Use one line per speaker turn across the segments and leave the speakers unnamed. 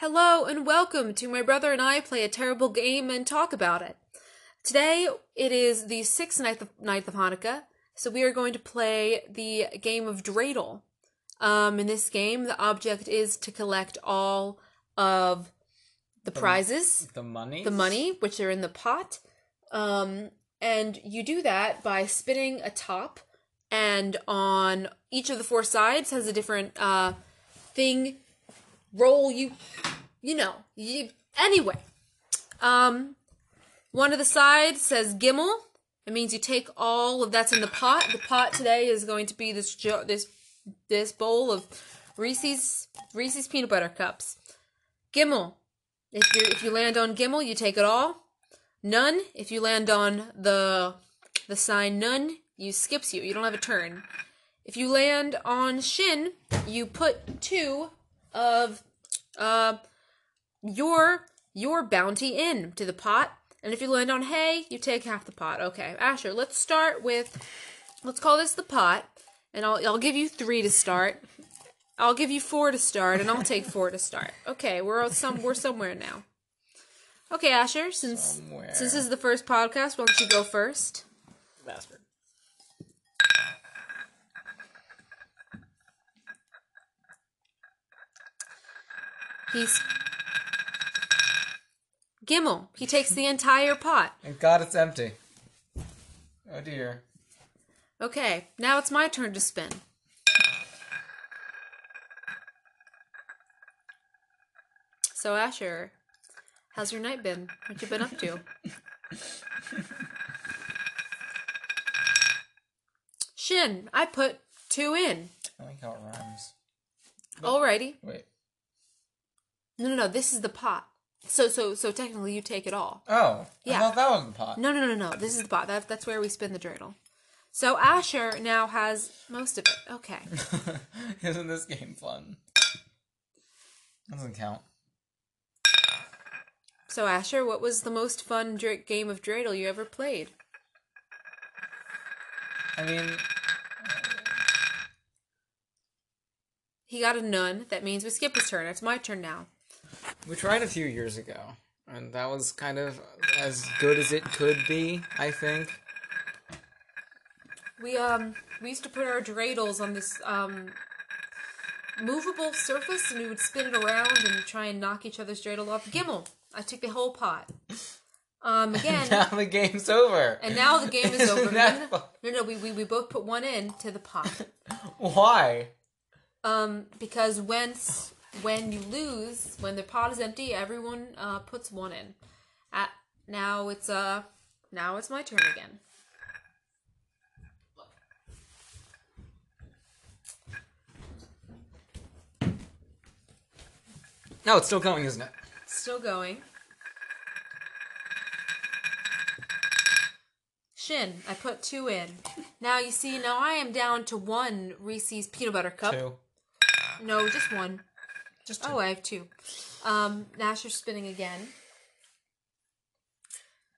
Hello and welcome to my brother and I play a terrible game and talk about it. Today it is the sixth night of, night of Hanukkah, so we are going to play the game of Dreidel. Um, in this game, the object is to collect all of the prizes,
The money?
the money, which are in the pot. Um, and you do that by spinning a top, and on each of the four sides has a different uh, thing. Roll you, you know. You, anyway, um, one of the sides says Gimel. It means you take all of that's in the pot. The pot today is going to be this jo- this this bowl of Reese's Reese's peanut butter cups. Gimel. If you if you land on Gimel, you take it all. Nun. If you land on the the sign nun, you skips you. You don't have a turn. If you land on Shin, you put two of uh your your bounty in to the pot. And if you land on hay, you take half the pot. Okay, Asher, let's start with let's call this the pot. And I'll I'll give you three to start. I'll give you four to start, and I'll take four to start. Okay, we're all some we're somewhere now. Okay, Asher, since
Somewhere.
since this is the first podcast, why don't you go first?
Bastard.
He's Gimel. He takes the entire pot.
Thank God it's empty. Oh dear.
Okay, now it's my turn to spin. So Asher, how's your night been? What you been up to? Shin, I put two in.
I like how it rhymes.
Alrighty.
Wait.
No, no, no. This is the pot. So, so, so technically, you take it all.
Oh.
Yeah.
I thought that was the pot.
No, no, no, no, no. This is the pot. That, that's where we spin the dreidel. So Asher now has most of it. Okay.
Isn't this game fun? Doesn't count.
So Asher, what was the most fun dra- game of dreidel you ever played?
I mean,
He got a nun. That means we skip his turn. It's my turn now.
We tried a few years ago, and that was kind of as good as it could be, I think.
We um we used to put our dreidels on this um movable surface, and we would spin it around and try and knock each other's dreidel off. Gimel, I took the whole pot. Um again,
Now the game's over.
and now the game is over. No, no, no, we, we we both put one in to the pot.
Why?
Um, because when when you lose, when the pot is empty, everyone uh, puts one in. At now it's uh now it's my turn again.
No, it's still going, isn't it?
Still going. Shin, I put two in. Now you see, now I am down to one Reese's peanut butter cup.
Two.
No, just one.
Just two.
Oh, I have two. Um, Nash, you're spinning again.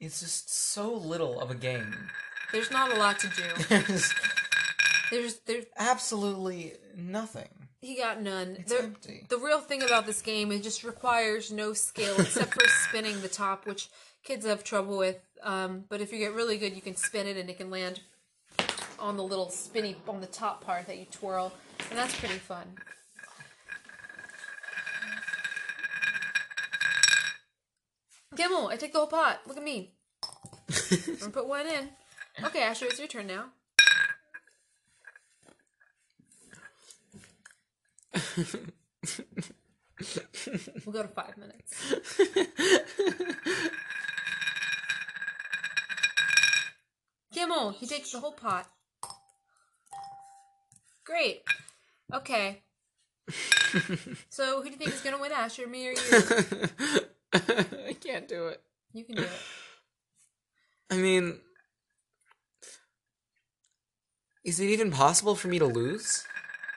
It's just so little of a game.
There's not a lot to do.
There's
There's
absolutely nothing.
he got nun.
It's
There-
empty.
The real thing about this game it just requires no skill except for spinning the top, which kids have trouble with. Um, but if you get really good, you can spin it and it can land on the little spinny on the top part that you twirl, and that's pretty fun. Gimel, I take the whole pot. Look at me. I'm gonna put one in. Okay, Asher, it's your turn now. We'll go to five minutes. Gimel, he takes the whole pot. Great. Okay. So, who do you think is gonna win, Asher, me or you?
I can't do it.
You can do it.
I mean, is it even possible for me to lose?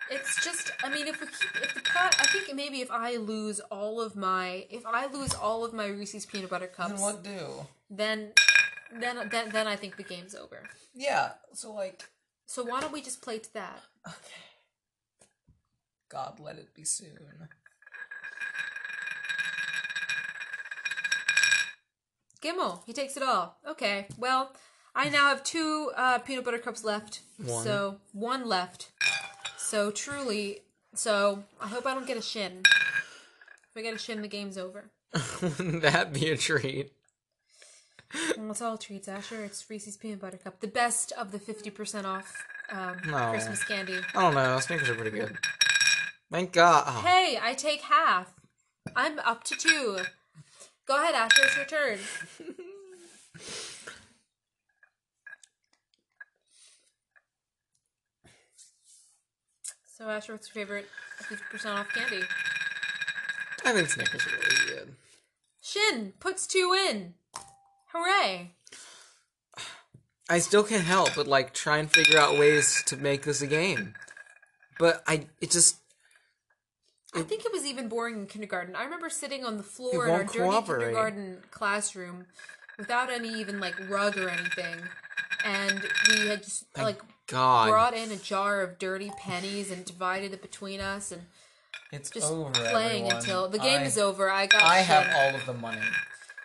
It's just, I mean, if we keep, if the pot, I think maybe if I lose all of my, if I lose all of my Reese's peanut butter cups,
Then what do?
then, then, then, then I think the game's over.
Yeah, so like,
So why don't we just play to that?
okay. God, let it be soon.
Skimmel. He takes it all. Okay. Well, I now have two uh, peanut butter cups left.
One.
So one left. So truly. So I hope I don't get a shin. If I get a shin, the game's over.
Wouldn't that be a treat?
Well, it's all treats, Asher. It's Reese's peanut butter cup, the best of the fifty percent off um,
No.
Christmas candy.
I don't know. Snickers are pretty good. Thank God. Oh,
Hey, I take half. I'm up to two. Go ahead, Asher. It's your turn. So, Asher, what's your favorite 50% off candy?
I think Snickers are really good.
Shin puts two in. Hooray.
I still can't help but like try and figure out ways to make this a game. But I, it just
I think it was even boring in kindergarten. I remember sitting on the floor in our
won't
dirty
cooperate.
kindergarten classroom without any even like rug or anything. And we had just like
God.
brought in a jar of dirty pennies and divided it between us and
It's
just
over.
playing
everyone.
until the game
I,
is over. I got
I
Shin.
have all of the money.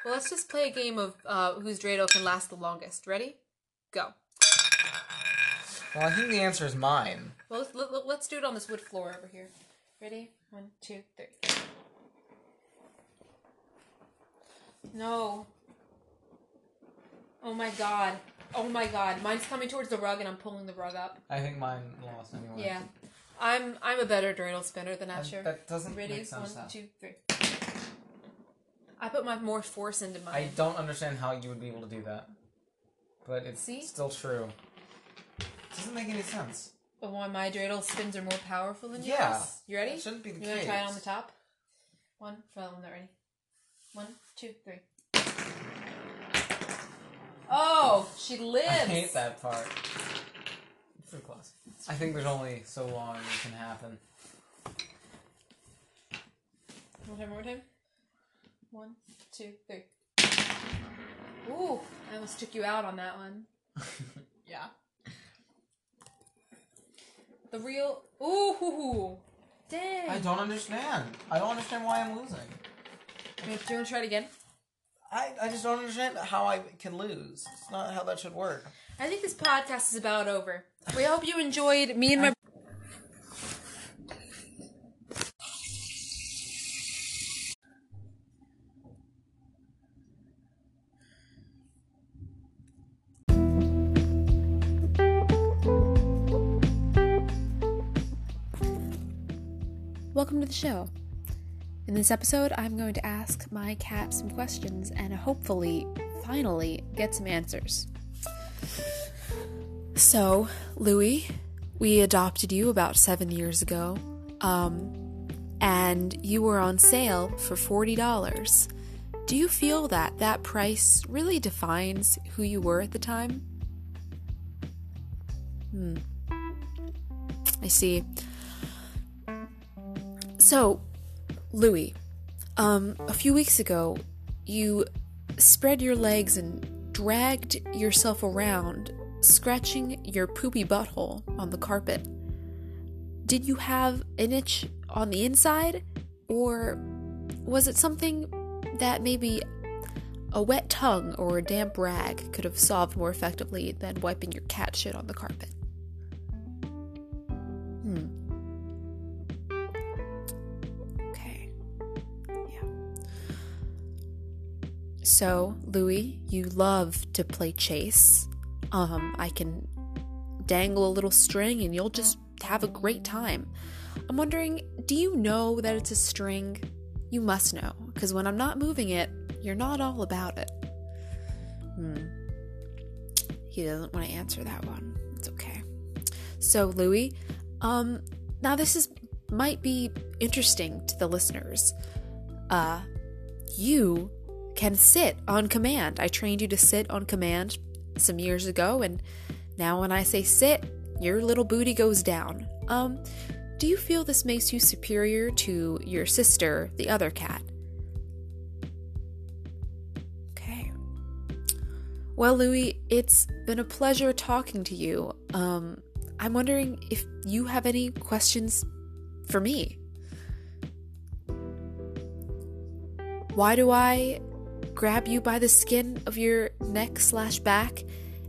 Well, let's just play a game of uh, whose dreidel can last the longest. Ready? Go.
Well, I think the answer is mine.
Well, let's, let, let- let's do it on this wood floor over here. Ready? One, two, three. No. Oh my god. Oh my god. Mine's coming towards the rug and I'm pulling the rug up.
I think mine lost anyway.
Yeah. I'm I'm a better dreidel spinner than
That,
Asher.
that doesn't
Ready?
make sense.
One, two, three. I put my more force into mine.
I don't understand how you would be able to do that. But it's
See?
still true. It doesn't make any sense.
But why my dreidel spins are more powerful than yours?
Yeah.
You ready?
That shouldn't be the
You want
case.
to try it on the top? One, for that one, not ready. One, two, three. Oh, she lives.
I hate that part. Pretty close. I think there's only so long it can happen.
One time, one more time. One, two, three. Ooh, I almost took you out on that one.
yeah.
The real. Ooh, hoo, hoo. dang.
I don't understand. I don't understand why I'm losing.
Do you want to try it again?
I, I just don't understand how I can lose. It's not how that should work.
I think this podcast is about over. We hope you enjoyed me and my. Welcome to the show. In this episode, I'm going to ask my cat some questions and hopefully, finally, get some answers. So, Louis, we adopted you about seven years ago, um, and you were on sale for $40. Do you feel that that price really defines who you were at the time? Hmm. I see. So, Louis, um, a few weeks ago, you spread your legs and dragged yourself around, scratching your poopy butthole on the carpet. Did you have an itch on the inside, or was it something that maybe a wet tongue or a damp rag could have solved more effectively than wiping your cat shit on the carpet? So, Louis, you love to play chase. Um, I can dangle a little string and you'll just have a great time. I'm wondering, do you know that it's a string? You must know, because when I'm not moving it, you're not all about it. Hmm. He doesn't want to answer that one. It's okay. So, Louis, um, now this is might be interesting to the listeners. Uh, you can sit on command. I trained you to sit on command some years ago, and now when I say sit, your little booty goes down. Um, do you feel this makes you superior to your sister, the other cat? Okay. Well, Louis, it's been a pleasure talking to you. Um, I'm wondering if you have any questions for me. Why do I grab you by the skin of your neck slash back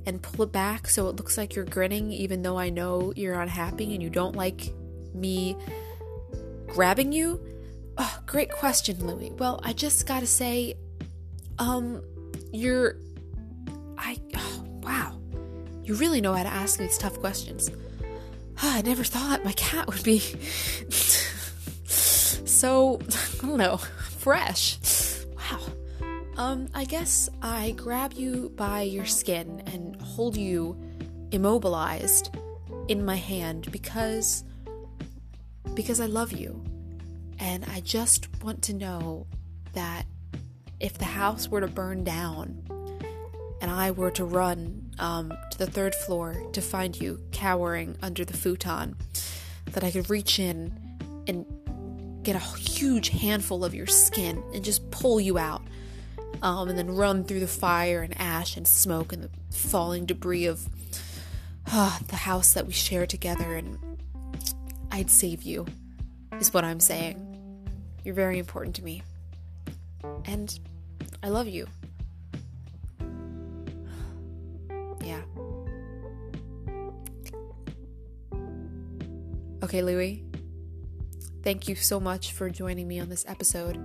and pull it back so it looks like you're grinning, even though I know you're unhappy and you don't like me grabbing you? Oh, great question, Louie. Well, I just gotta say, um, you're. I. Oh, wow. You really know how to ask these tough questions. I never thought my cat would be so, I don't know, fresh. Um, I guess I grab you by your skin and hold you immobilized in my hand because because I love you. And I just want to know that if the house were to burn down and I were to run um, to the third floor to find you cowering under the futon, that I could reach in and get a huge handful of your skin and just pull you out. Um, and then run through the fire and ash and smoke and the falling debris of uh, the house that we share together, and I'd save you, is what I'm saying. You're very important to me. And I love you. Yeah. Okay, Louie. Thank you so much for joining me on this episode.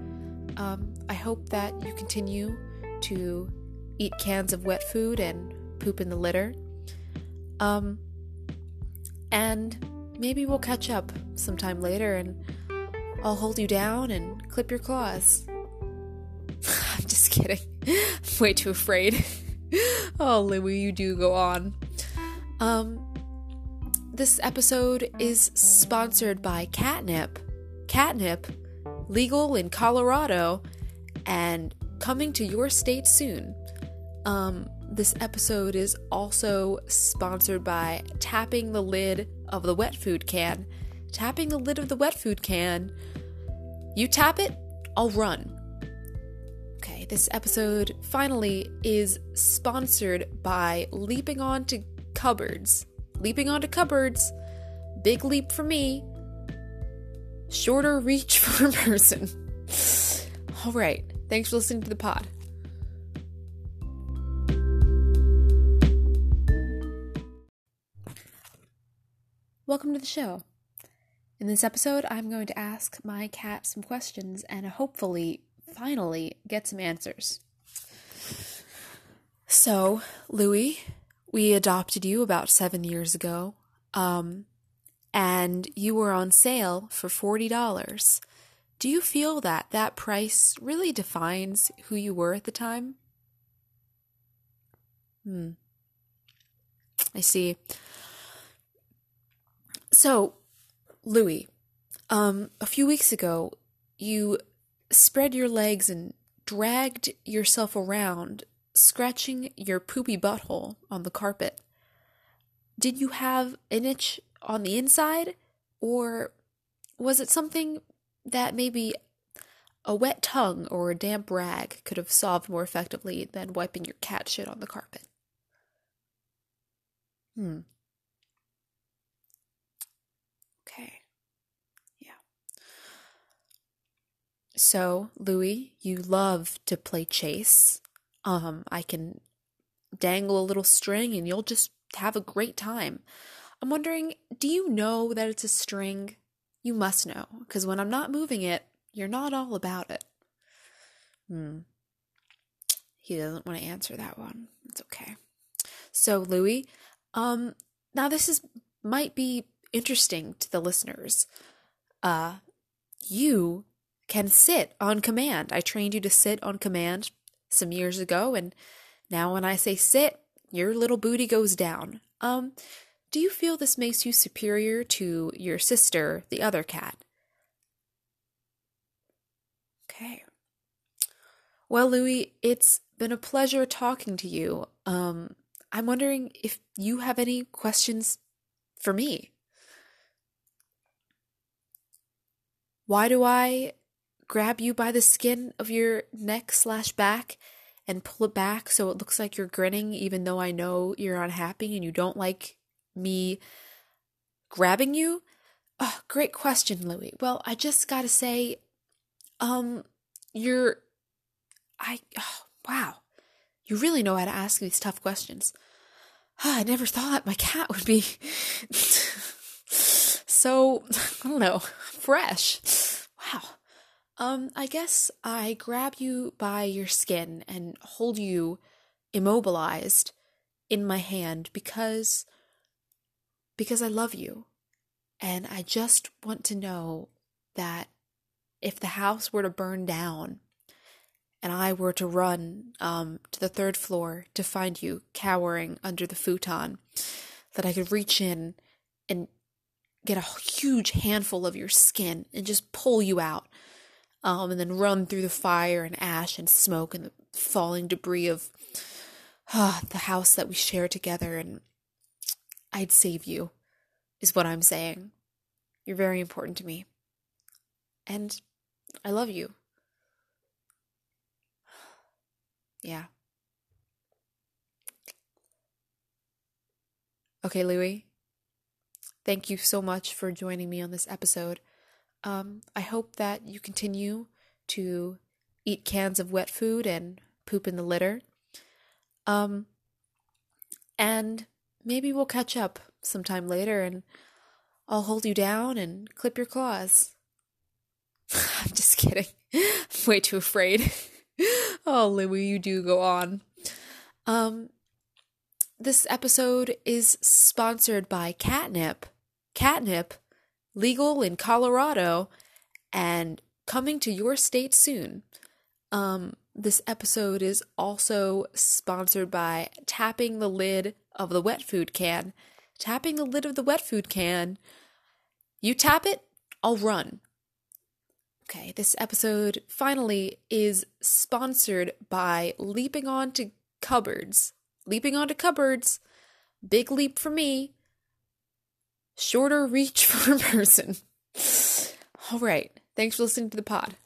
Um, hope that you continue to eat cans of wet food and poop in the litter. Um, and maybe we'll catch up sometime later and I'll hold you down and clip your claws. I'm just kidding. I'm way too afraid. oh, Louie, you do go on. Um, this episode is sponsored by Catnip. Catnip, legal in Colorado and coming to your state soon. Um, this episode is also sponsored by tapping the lid of the wet food can. Tapping the lid of the wet food can. You tap it, I'll run. Okay, this episode finally is sponsored by leaping onto cupboards. Leaping onto cupboards. Big leap for me. Shorter reach for a person. All right. Thanks for listening to the pod. Welcome to the show. In this episode, I'm going to ask my cat some questions and hopefully, finally, get some answers. So, Louie, we adopted you about seven years ago, um, and you were on sale for $40. Do you feel that that price really defines who you were at the time? Hmm. I see. So, Louie, um, a few weeks ago, you spread your legs and dragged yourself around, scratching your poopy butthole on the carpet. Did you have an itch on the inside, or was it something that maybe a wet tongue or a damp rag could have solved more effectively than wiping your cat shit on the carpet? Hmm. Okay. Yeah. So, Louie, you love to play chase. Um, I can dangle a little string and you'll just have a great time. I'm wondering, do you know that it's a string? You must know, because when I'm not moving it, you're not all about it. Hmm. He doesn't want to answer that one. It's okay. So, Louie, um, now this is might be interesting to the listeners. Uh, you can sit on command. I trained you to sit on command some years ago, and now when I say sit, your little booty goes down. Um, do you feel this makes you superior to your sister, the other cat? Okay. Well, Louie, it's been a pleasure talking to you. Um, I'm wondering if you have any questions for me. Why do I grab you by the skin of your neck slash back and pull it back so it looks like you're grinning, even though I know you're unhappy and you don't like me grabbing you? Oh, great question, Louie. Well, I just gotta say, um, you're, I, oh, Wow. You really know how to ask these tough questions. I never thought my cat would be so, I don't know, fresh. Wow. Um, I guess I grab you by your skin and hold you immobilized in my hand because because I love you. And I just want to know that if the house were to burn down and I were to run um, to the third floor to find you cowering under the futon, that I could reach in and get a huge handful of your skin and just pull you out, um, and then run through the fire and ash and smoke and the falling debris of uh, the house that we share together, and I'd save you is what I'm saying. You're very important to me. And I love you. Yeah. Okay, Louie. Thank you so much for joining me on this episode. Um, I hope that you continue to eat cans of wet food and poop in the litter. Um, and maybe we'll catch up sometime later and I'll hold you down and clip your claws. I'm just kidding. I'm way too afraid. oh, Louie, you do go on. Um, this episode is sponsored by Catnip. Catnip, legal in Colorado and coming to your state soon. Um, this episode is also sponsored by tapping the lid of the wet food can tapping the lid of the wet food can. You tap it, I'll run. Okay, this episode finally is sponsored by leaping onto cupboards. Leaping onto cupboards, big leap for me, shorter reach for a person. All right, thanks for listening to the pod.